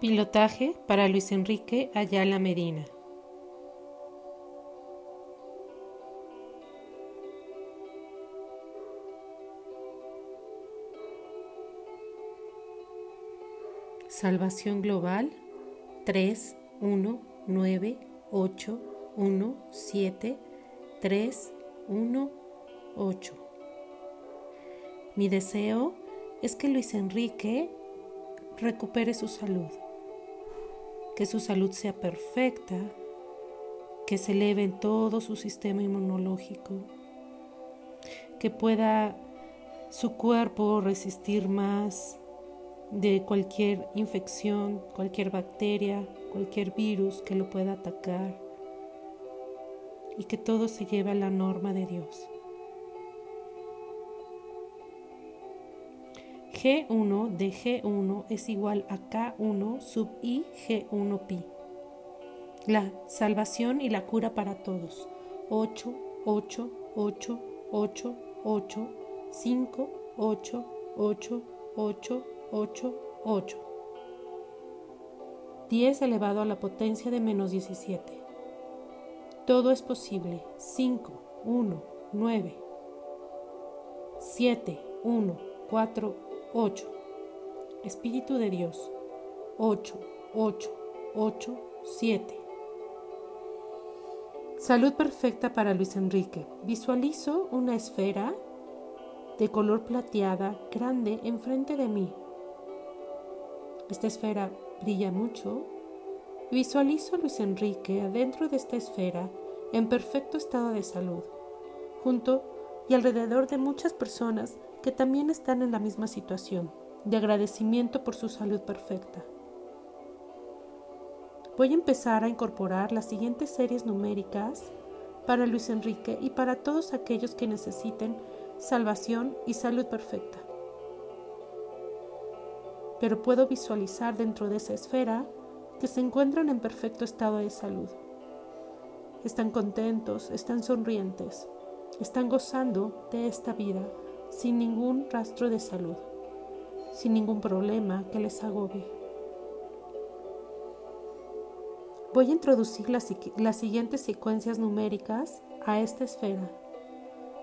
Pilotaje para Luis Enrique Ayala Medina. Salvación Global 3 1 9 8 1 7 3 1 8. Mi deseo es que Luis Enrique recupere su salud que su salud sea perfecta, que se eleve en todo su sistema inmunológico, que pueda su cuerpo resistir más de cualquier infección, cualquier bacteria, cualquier virus que lo pueda atacar y que todo se lleve a la norma de Dios. G1 de G1 es igual a K1 sub I G1 pi. La salvación y la cura para todos. 8, 8, 8, 8, 8, 5, 8, 8, 8, 8, 8. 10 elevado a la potencia de menos 17. Todo es posible. 5, 1, 9, 7, 1, 4, 8. Espíritu de Dios. 8, 8, 8, 7. Salud perfecta para Luis Enrique. Visualizo una esfera de color plateada grande enfrente de mí. Esta esfera brilla mucho. Visualizo a Luis Enrique adentro de esta esfera en perfecto estado de salud, junto y alrededor de muchas personas que también están en la misma situación, de agradecimiento por su salud perfecta. Voy a empezar a incorporar las siguientes series numéricas para Luis Enrique y para todos aquellos que necesiten salvación y salud perfecta. Pero puedo visualizar dentro de esa esfera que se encuentran en perfecto estado de salud. Están contentos, están sonrientes, están gozando de esta vida sin ningún rastro de salud, sin ningún problema que les agobie. Voy a introducir las, las, siguientes secuencias numéricas a esta esfera,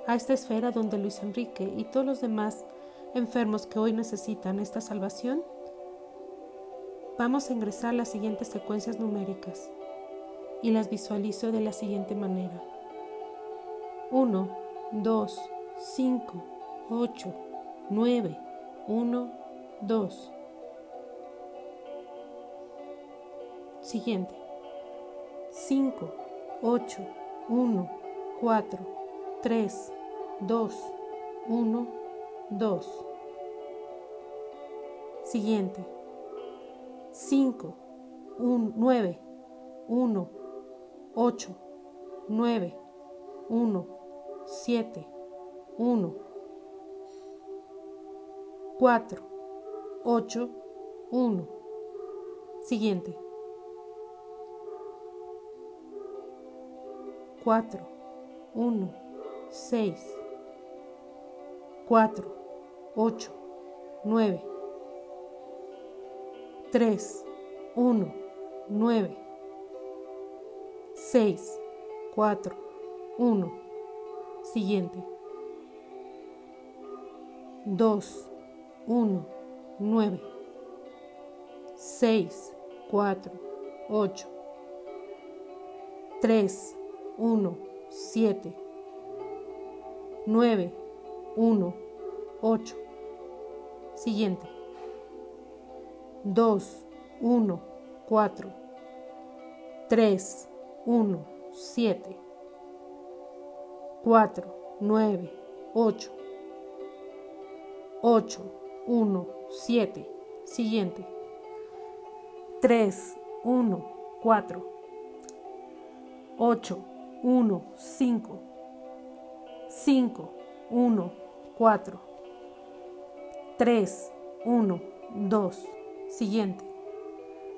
a esta esfera donde Luis Enrique y todos los demás enfermos que hoy necesitan esta salvación, vamos a ingresar las siguientes secuencias numéricas y las visualizo de la siguiente manera. 1, 2, 5, 8, 9, 1, 2. Siguiente. 5, 8, 1, 4, 3, 2, 1, 2. Siguiente. 5, 1, 9, 1, 8, 9, 1, 7, 1. 4, 8, 1. Siguiente. 4, 1, 6, 4, 8, 9, 3, 1, 9, 6, 4, 1. Siguiente. 2, 1, 9, 6, 4, 8, 3, 1, 7, 9, 1, 8. Siguiente. 2, 1, 4, 3, 1, 7, 4, 9, 8, 8, 1, 7. Siguiente. 3, 1, 4. 8, 1, 5. 5, 1, 4. 3, 1, 2. Siguiente.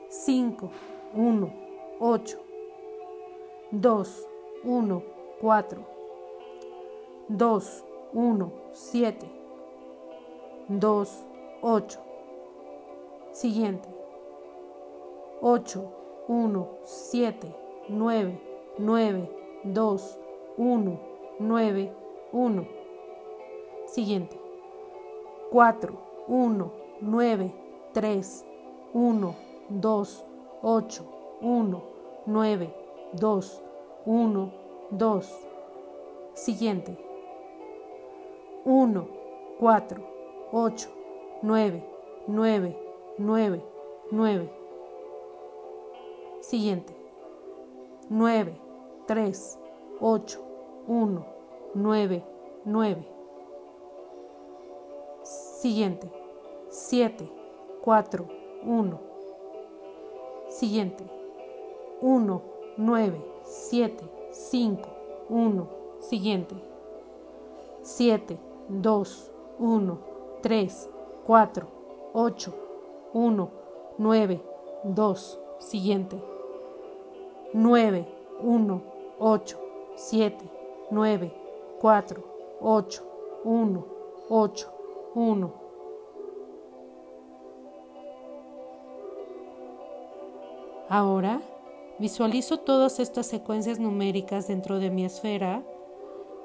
5, 1, 8. 2, 1, 4. 2, 1, 7. 2, 8. Siguiente. 8, 1, 7, 9, 9, 2, 1, 9, 1. Siguiente. 4, 1, 9, 3, 1, 2, 8, 1, 9, 2, 1, 2. Siguiente. 1, 4, 8, 9, 9, 9, 9. Siguiente. 9, 3, 8, 1, 9, 9. Siguiente. 7, 4, 1. Siguiente. 1, 9, 7, 5, 1. Siguiente. 7, 2, 1, 3, 4, 8, 1, 9, 2. Siguiente. 9, 1, 8, 7, 9, 4, 8, 1, 8, 1. Ahora visualizo todas estas secuencias numéricas dentro de mi esfera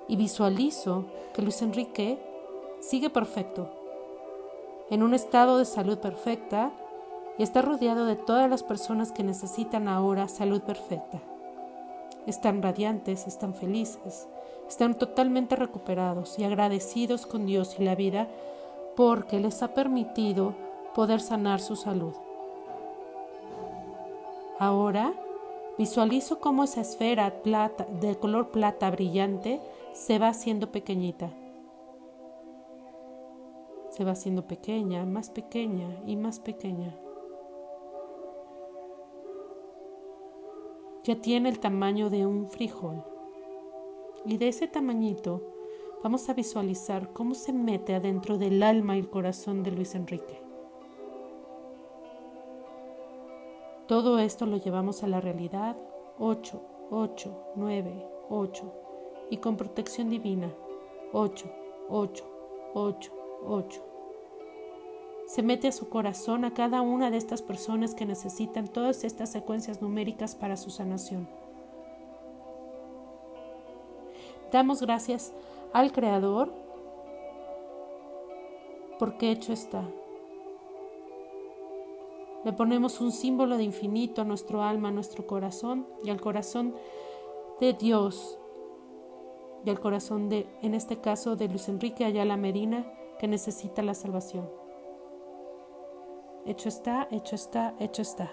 y visualizo que Luis Enrique sigue perfecto, en un estado de salud perfecta y está rodeado de todas las personas que necesitan ahora salud perfecta. Están radiantes, están felices, están totalmente recuperados y agradecidos con Dios y la vida porque les ha permitido poder sanar su salud. Ahora visualizo cómo esa esfera plata, de color plata brillante se va haciendo pequeñita. Se va haciendo pequeña, más pequeña y más pequeña. ya tiene el tamaño de un frijol. Y de ese tamañito vamos a visualizar cómo se mete adentro del alma y el corazón de Luis Enrique. Todo esto lo llevamos a la realidad 8, 8, 9, 8 y con protección divina 8, 8, 8, 8 se mete a su corazón a cada una de estas personas que necesitan todas estas secuencias numéricas para su sanación. Damos gracias al Creador porque hecho está. Le ponemos un símbolo de infinito a nuestro alma, a nuestro corazón y al corazón de Dios y al corazón de, en este caso, de Luis Enrique Ayala Medina, que necesita la salvación. Hecho está, hecho está, hecho está.